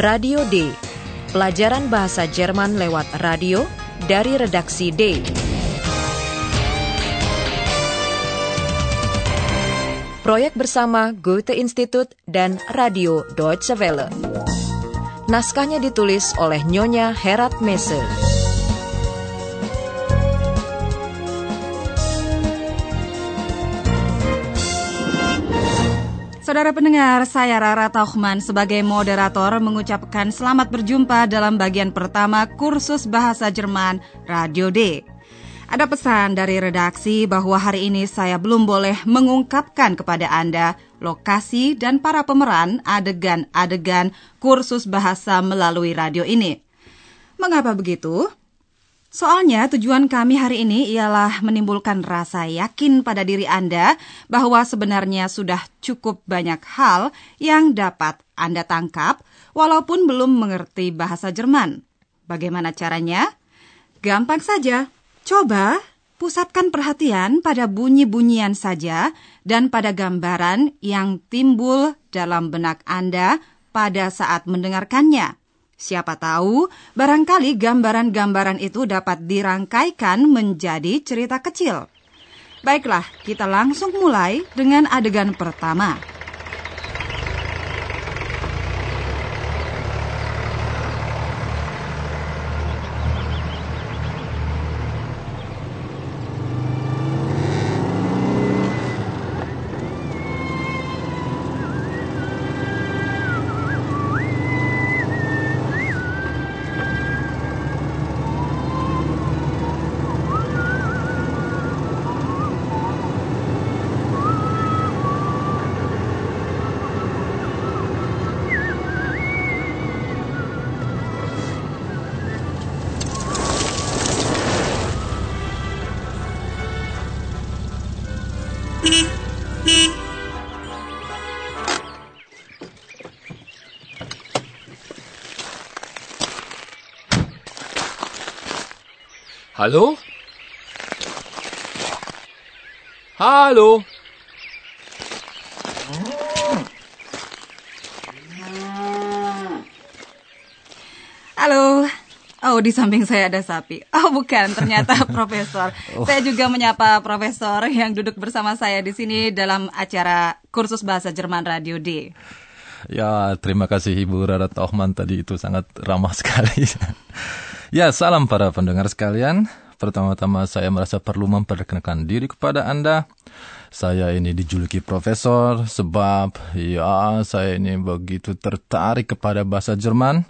Radio D. Pelajaran bahasa Jerman lewat radio dari redaksi D. Proyek bersama Goethe Institut dan Radio Deutsche Welle. Naskahnya ditulis oleh Nyonya Herat Messe. Saudara pendengar, saya Rara Tauchman sebagai moderator mengucapkan selamat berjumpa dalam bagian pertama kursus bahasa Jerman Radio D. Ada pesan dari redaksi bahwa hari ini saya belum boleh mengungkapkan kepada Anda lokasi dan para pemeran adegan-adegan kursus bahasa melalui radio ini. Mengapa begitu? Soalnya tujuan kami hari ini ialah menimbulkan rasa yakin pada diri Anda bahwa sebenarnya sudah cukup banyak hal yang dapat Anda tangkap walaupun belum mengerti bahasa Jerman. Bagaimana caranya? Gampang saja. Coba pusatkan perhatian pada bunyi-bunyian saja dan pada gambaran yang timbul dalam benak Anda pada saat mendengarkannya. Siapa tahu, barangkali gambaran-gambaran itu dapat dirangkaikan menjadi cerita kecil. Baiklah, kita langsung mulai dengan adegan pertama. Hallo? Hallo? Halo. Oh, di samping saya ada sapi. Oh, bukan, ternyata profesor. Saya juga menyapa profesor yang duduk bersama saya di sini dalam acara kursus bahasa Jerman Radio D. Ya, terima kasih Ibu Rara Tohman tadi itu sangat ramah sekali. Ya, salam para pendengar sekalian. Pertama-tama saya merasa perlu memperkenalkan diri kepada Anda. Saya ini dijuluki profesor sebab ya saya ini begitu tertarik kepada bahasa Jerman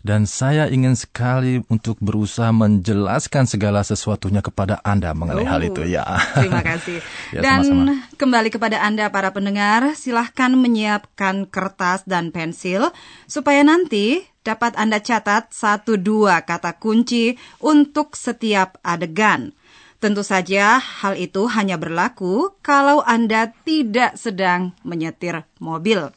dan saya ingin sekali untuk berusaha menjelaskan segala sesuatunya kepada Anda mengenai hal itu ya. Terima kasih. Ya, dan sama-sama. kembali kepada Anda para pendengar, silahkan menyiapkan kertas dan pensil supaya nanti dapat Anda catat satu dua kata kunci untuk setiap adegan. Tentu saja hal itu hanya berlaku kalau Anda tidak sedang menyetir mobil.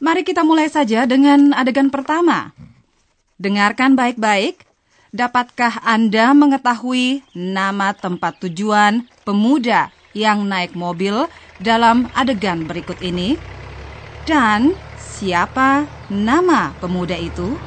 Mari kita mulai saja dengan adegan pertama. Dengarkan baik-baik. Dapatkah Anda mengetahui nama tempat tujuan pemuda yang naik mobil dalam adegan berikut ini? Dan siapa nama pemuda itu?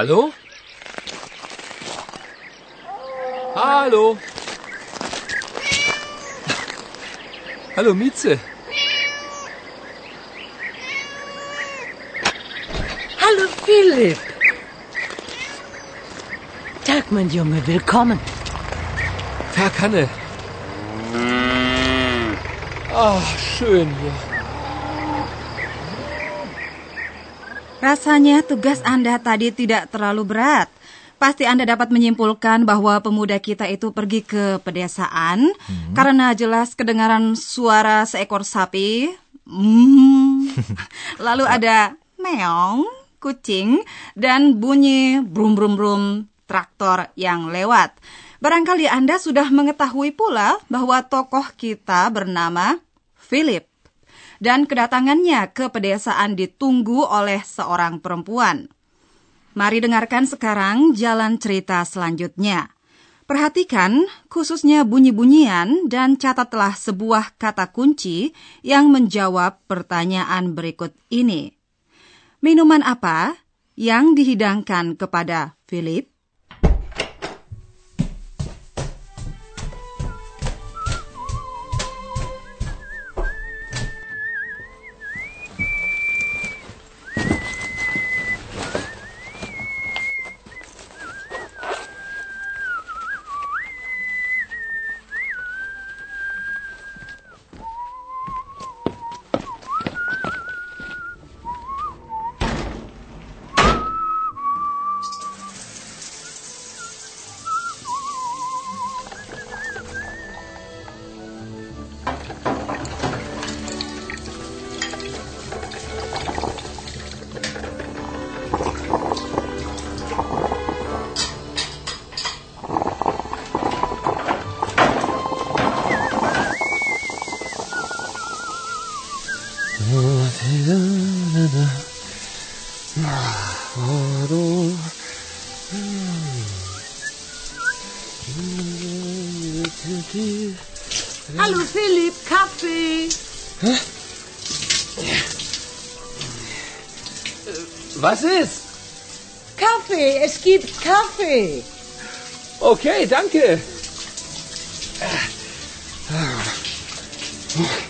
Hallo? Hallo? Hallo Mieze. Hallo Philipp. Tag, mein Junge, willkommen. Tag, Hanne. Ah, schön hier. Rasanya tugas Anda tadi tidak terlalu berat. Pasti Anda dapat menyimpulkan bahwa pemuda kita itu pergi ke pedesaan karena jelas kedengaran suara seekor sapi. Hmm. Lalu ada meong, kucing, dan bunyi brum brum brum traktor yang lewat. Barangkali Anda sudah mengetahui pula bahwa tokoh kita bernama Philip. Dan kedatangannya ke pedesaan ditunggu oleh seorang perempuan. Mari dengarkan sekarang jalan cerita selanjutnya. Perhatikan khususnya bunyi-bunyian dan catatlah sebuah kata kunci yang menjawab pertanyaan berikut ini. Minuman apa yang dihidangkan kepada Philip? Hallo Philipp, Kaffee. Was ist? Kaffee, es gibt Kaffee. Okay, danke. Der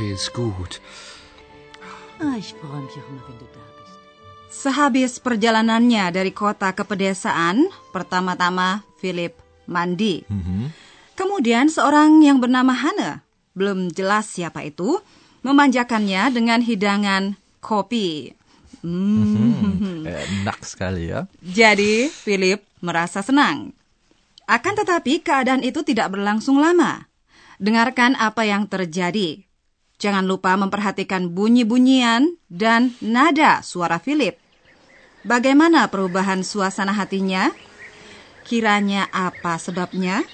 Kaffee ist gut. Ah, ich freue mich auch immer, wenn du da bist. Sehabis perjalanannya dari kota ke pedesaan, pertama-tama Philip mandi. Kemudian seorang yang bernama Hana, belum jelas siapa itu, memanjakannya dengan hidangan kopi. Hmm. Enak sekali ya. Jadi Philip merasa senang. Akan tetapi keadaan itu tidak berlangsung lama. Dengarkan apa yang terjadi. Jangan lupa memperhatikan bunyi-bunyian dan nada suara Philip. Bagaimana perubahan suasana hatinya? Kiranya apa sebabnya?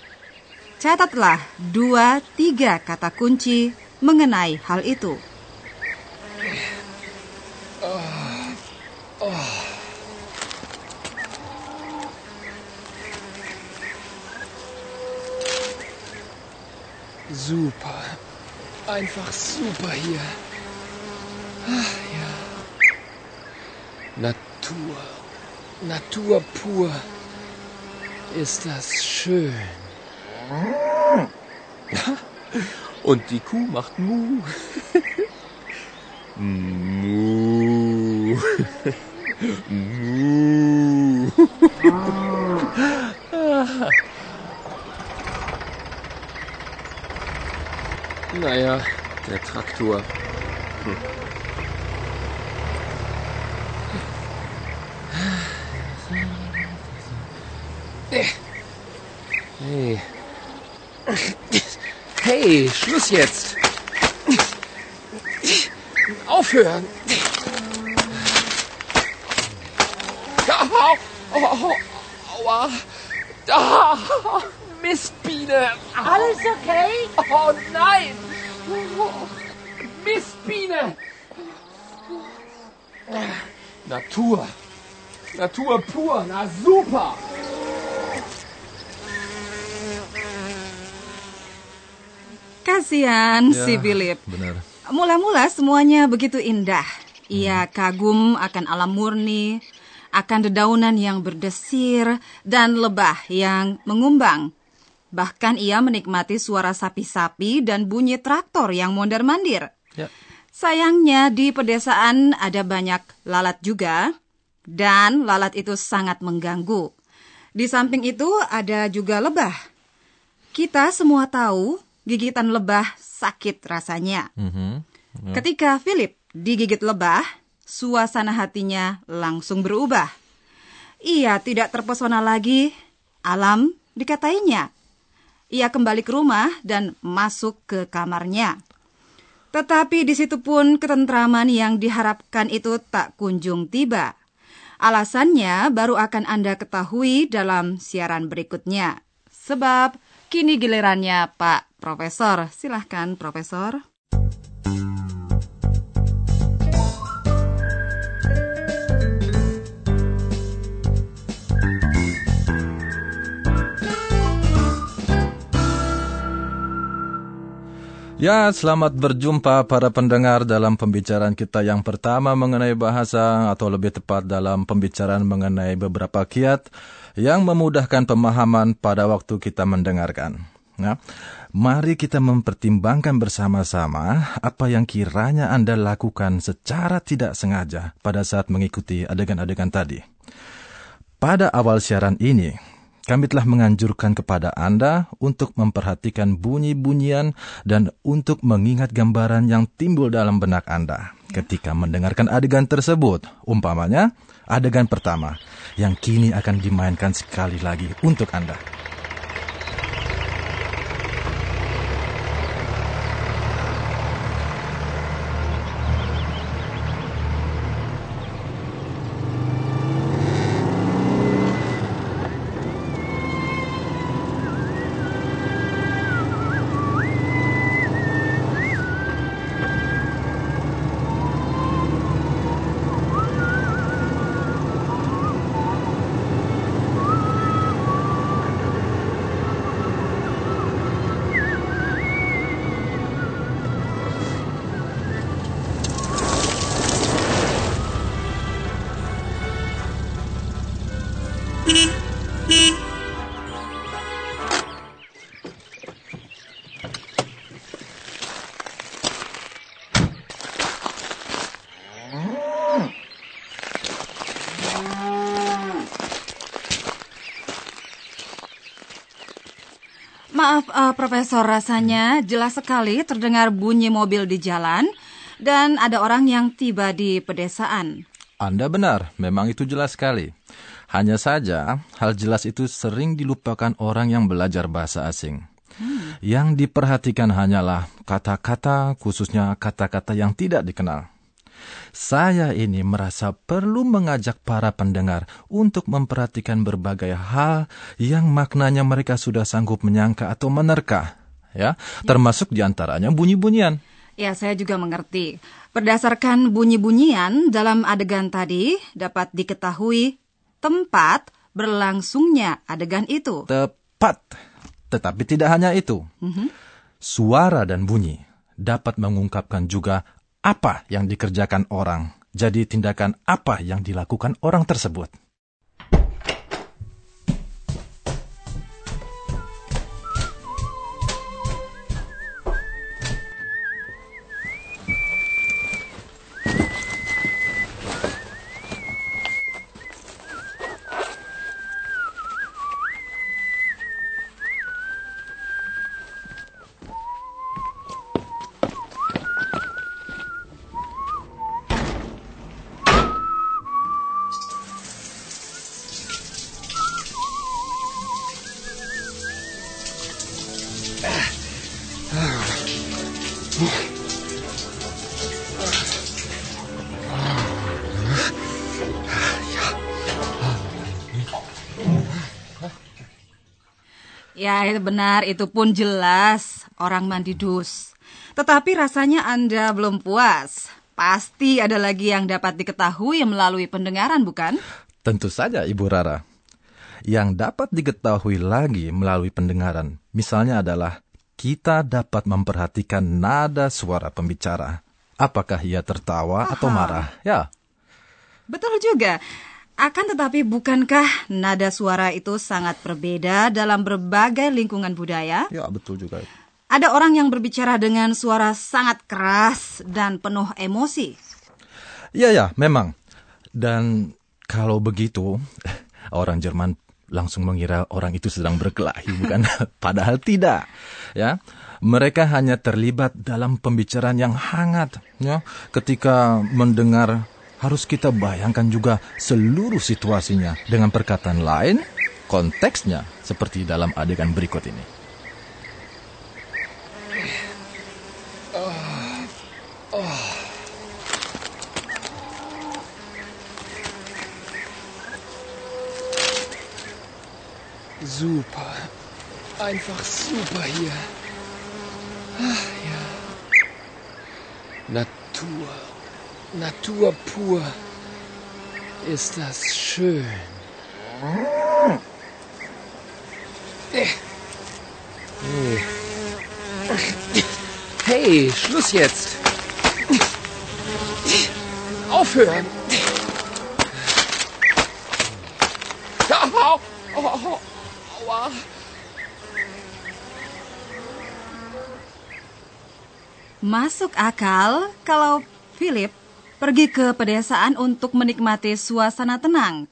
Catatlah dua tiga kata kunci mengenai hal itu. Super. Einfach super hier. Ah, ja. Natur. Natur pur. Ist das schön. Und die Kuh macht Mu. Mu. Mu. Naja, der Traktor. Hm. Hey. Hey, Schluss jetzt. Aufhören. Au, au, aua. Ah. Mistbiene. Alles okay? Oh nein. Mistbiene. Natur. Natur pur. Na super. Kasihan Ya, si Philip. Benar. Mula-mula semuanya begitu indah. Ia kagum akan alam murni, akan dedaunan yang berdesir dan lebah yang mengumbang. Bahkan ia menikmati suara sapi-sapi dan bunyi traktor yang mondar-mandir. Ya. Sayangnya di pedesaan ada banyak lalat juga, dan lalat itu sangat mengganggu. Di samping itu ada juga lebah. Kita semua tahu gigitan lebah sakit rasanya. Mhm. Ketika Philip digigit lebah, suasana hatinya langsung berubah. Ia tidak terpesona lagi, alam dikatainya. Ia kembali ke rumah dan masuk ke kamarnya. Tetapi di situ pun ketentraman yang diharapkan itu tak kunjung tiba. Alasannya baru akan Anda ketahui dalam siaran berikutnya. Sebab kini gilirannya Pak Profesor. Silahkan Profesor. Ya, selamat berjumpa para pendengar dalam pembicaraan kita yang pertama mengenai bahasa atau lebih tepat dalam pembicaraan mengenai beberapa kiat yang memudahkan pemahaman pada waktu kita mendengarkan. Nah, mari kita mempertimbangkan bersama-sama apa yang kiranya Anda lakukan secara tidak sengaja pada saat mengikuti adegan-adegan tadi. Pada awal siaran ini, kami telah menganjurkan kepada Anda untuk memperhatikan bunyi-bunyian dan untuk mengingat gambaran yang timbul dalam benak Anda ketika mendengarkan adegan tersebut. Umpamanya, adegan pertama yang kini akan dimainkan sekali lagi untuk Anda. Maaf, eh, Profesor, rasanya jelas sekali terdengar bunyi mobil di jalan dan ada orang yang tiba di pedesaan. Anda benar, memang itu jelas sekali. Hanya saja, hal jelas itu sering dilupakan orang yang belajar bahasa asing. Yang diperhatikan hanyalah kata-kata, khususnya kata-kata yang tidak dikenal. Saya ini merasa perlu mengajak para pendengar untuk memperhatikan berbagai hal yang maknanya mereka sudah sanggup menyangka atau menerka, ya, termasuk di antaranya bunyi-bunyian. Ya, saya juga mengerti. Berdasarkan bunyi-bunyian dalam adegan tadi dapat diketahui tempat berlangsungnya adegan itu. Tepat. Tetapi tidak hanya itu. Suara dan bunyi dapat mengungkapkan juga apa yang dikerjakan orang. Jadi tindakan apa yang dilakukan orang tersebut. Ya, itu benar. Itu pun jelas orang mandi dus. Tetapi rasanya Anda belum puas. Pasti ada lagi yang dapat diketahui melalui pendengaran, bukan? Tentu saja, Ibu Rara. Yang dapat diketahui lagi melalui pendengaran, misalnya adalah kita dapat memperhatikan nada suara pembicara. Apakah ia tertawa atau marah? Ya, Betul juga. Akan tetapi bukankah nada suara itu sangat berbeda dalam berbagai lingkungan budaya? ya betul juga. Ada orang yang berbicara dengan suara sangat keras dan penuh emosi. Iya ya, memang. Dan kalau begitu, orang Jerman langsung mengira orang itu sedang berkelahi, bukan? Padahal tidak. Ya, mereka hanya terlibat dalam pembicaraan yang hangat. Ya, ketika mendengar harus kita bayangkan juga seluruh situasinya dengan perkataan lain, konteksnya seperti dalam adegan berikut ini. Super. Einfach super hier. Ach ja. Natur. Natur pur. Ist das schön. Hey. Hey, Schluss jetzt. Aufhören. Aua. Masuk akal kalau Philip pergi ke pedesaan untuk menikmati suasana tenang.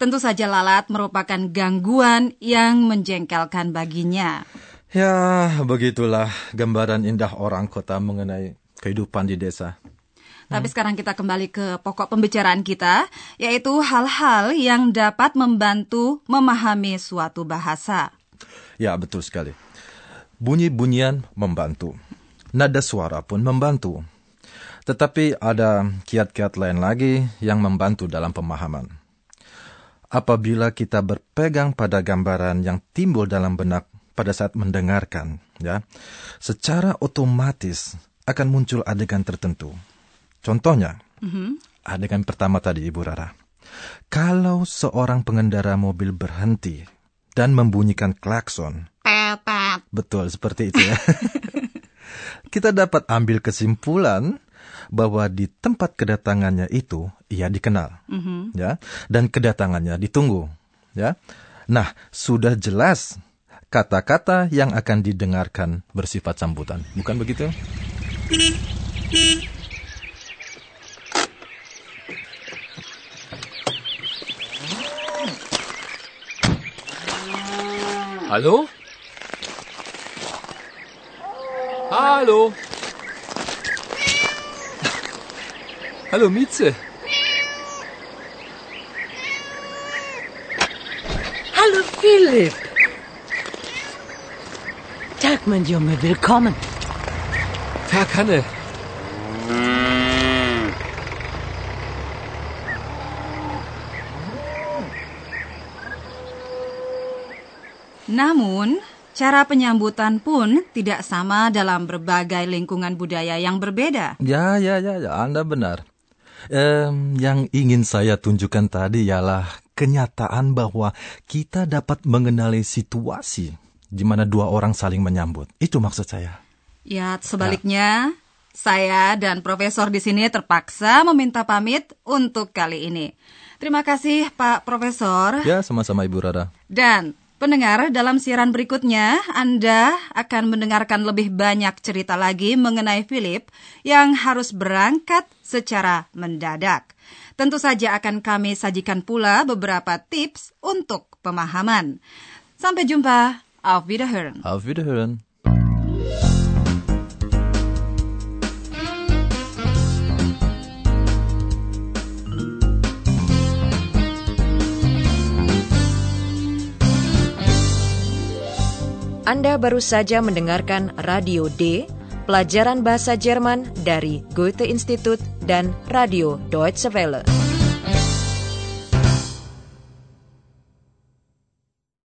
Tentu saja lalat merupakan gangguan yang menjengkelkan baginya. Ya, begitulah gambaran indah orang kota mengenai kehidupan di desa. Tapi sekarang kita kembali ke pokok pembicaraan kita, yaitu hal-hal yang dapat membantu memahami suatu bahasa. Ya, betul sekali. Bunyi-bunyian membantu. Nada suara pun membantu. Tetapi ada kiat-kiat lain lagi yang membantu dalam pemahaman. Apabila kita berpegang pada gambaran yang timbul dalam benak pada saat mendengarkan, ya, secara otomatis akan muncul adegan tertentu. Contohnya, adegan pertama tadi Ibu Rara. Kalau seorang pengendara mobil berhenti dan membunyikan klakson, betul seperti itu ya. Kita dapat ambil kesimpulan bahwa di tempat kedatangannya itu ia dikenal, ya, dan kedatangannya ditunggu, ya. Nah, sudah jelas kata-kata yang akan didengarkan bersifat sambutan, bukan begitu? Hallo? Hallo? Hallo Mieze. Hallo Philipp. Tag, mein Junge, willkommen. Tag Hanne. Namun, cara penyambutan pun tidak sama dalam berbagai lingkungan budaya yang berbeda. Ya, ya, ya, ya, Anda benar. Em, yang ingin saya tunjukkan tadi ialah kenyataan bahwa kita dapat mengenali situasi di mana dua orang saling menyambut. Itu maksud saya. Ya, sebaliknya, saya dan profesor di sini terpaksa meminta pamit untuk kali ini. Terima kasih, Pak Profesor. Ya, sama-sama Ibu Rara. Dan pendengar, dalam siaran berikutnya Anda akan mendengarkan lebih banyak cerita lagi mengenai Philip yang harus berangkat secara mendadak. Tentu saja akan kami sajikan pula beberapa tips untuk pemahaman. Sampai jumpa. Auf Wiederhören. Auf Wiederhören. Anda baru saja mendengarkan Radio D, pelajaran bahasa Jerman dari Goethe Institut dan Radio Deutsche Welle.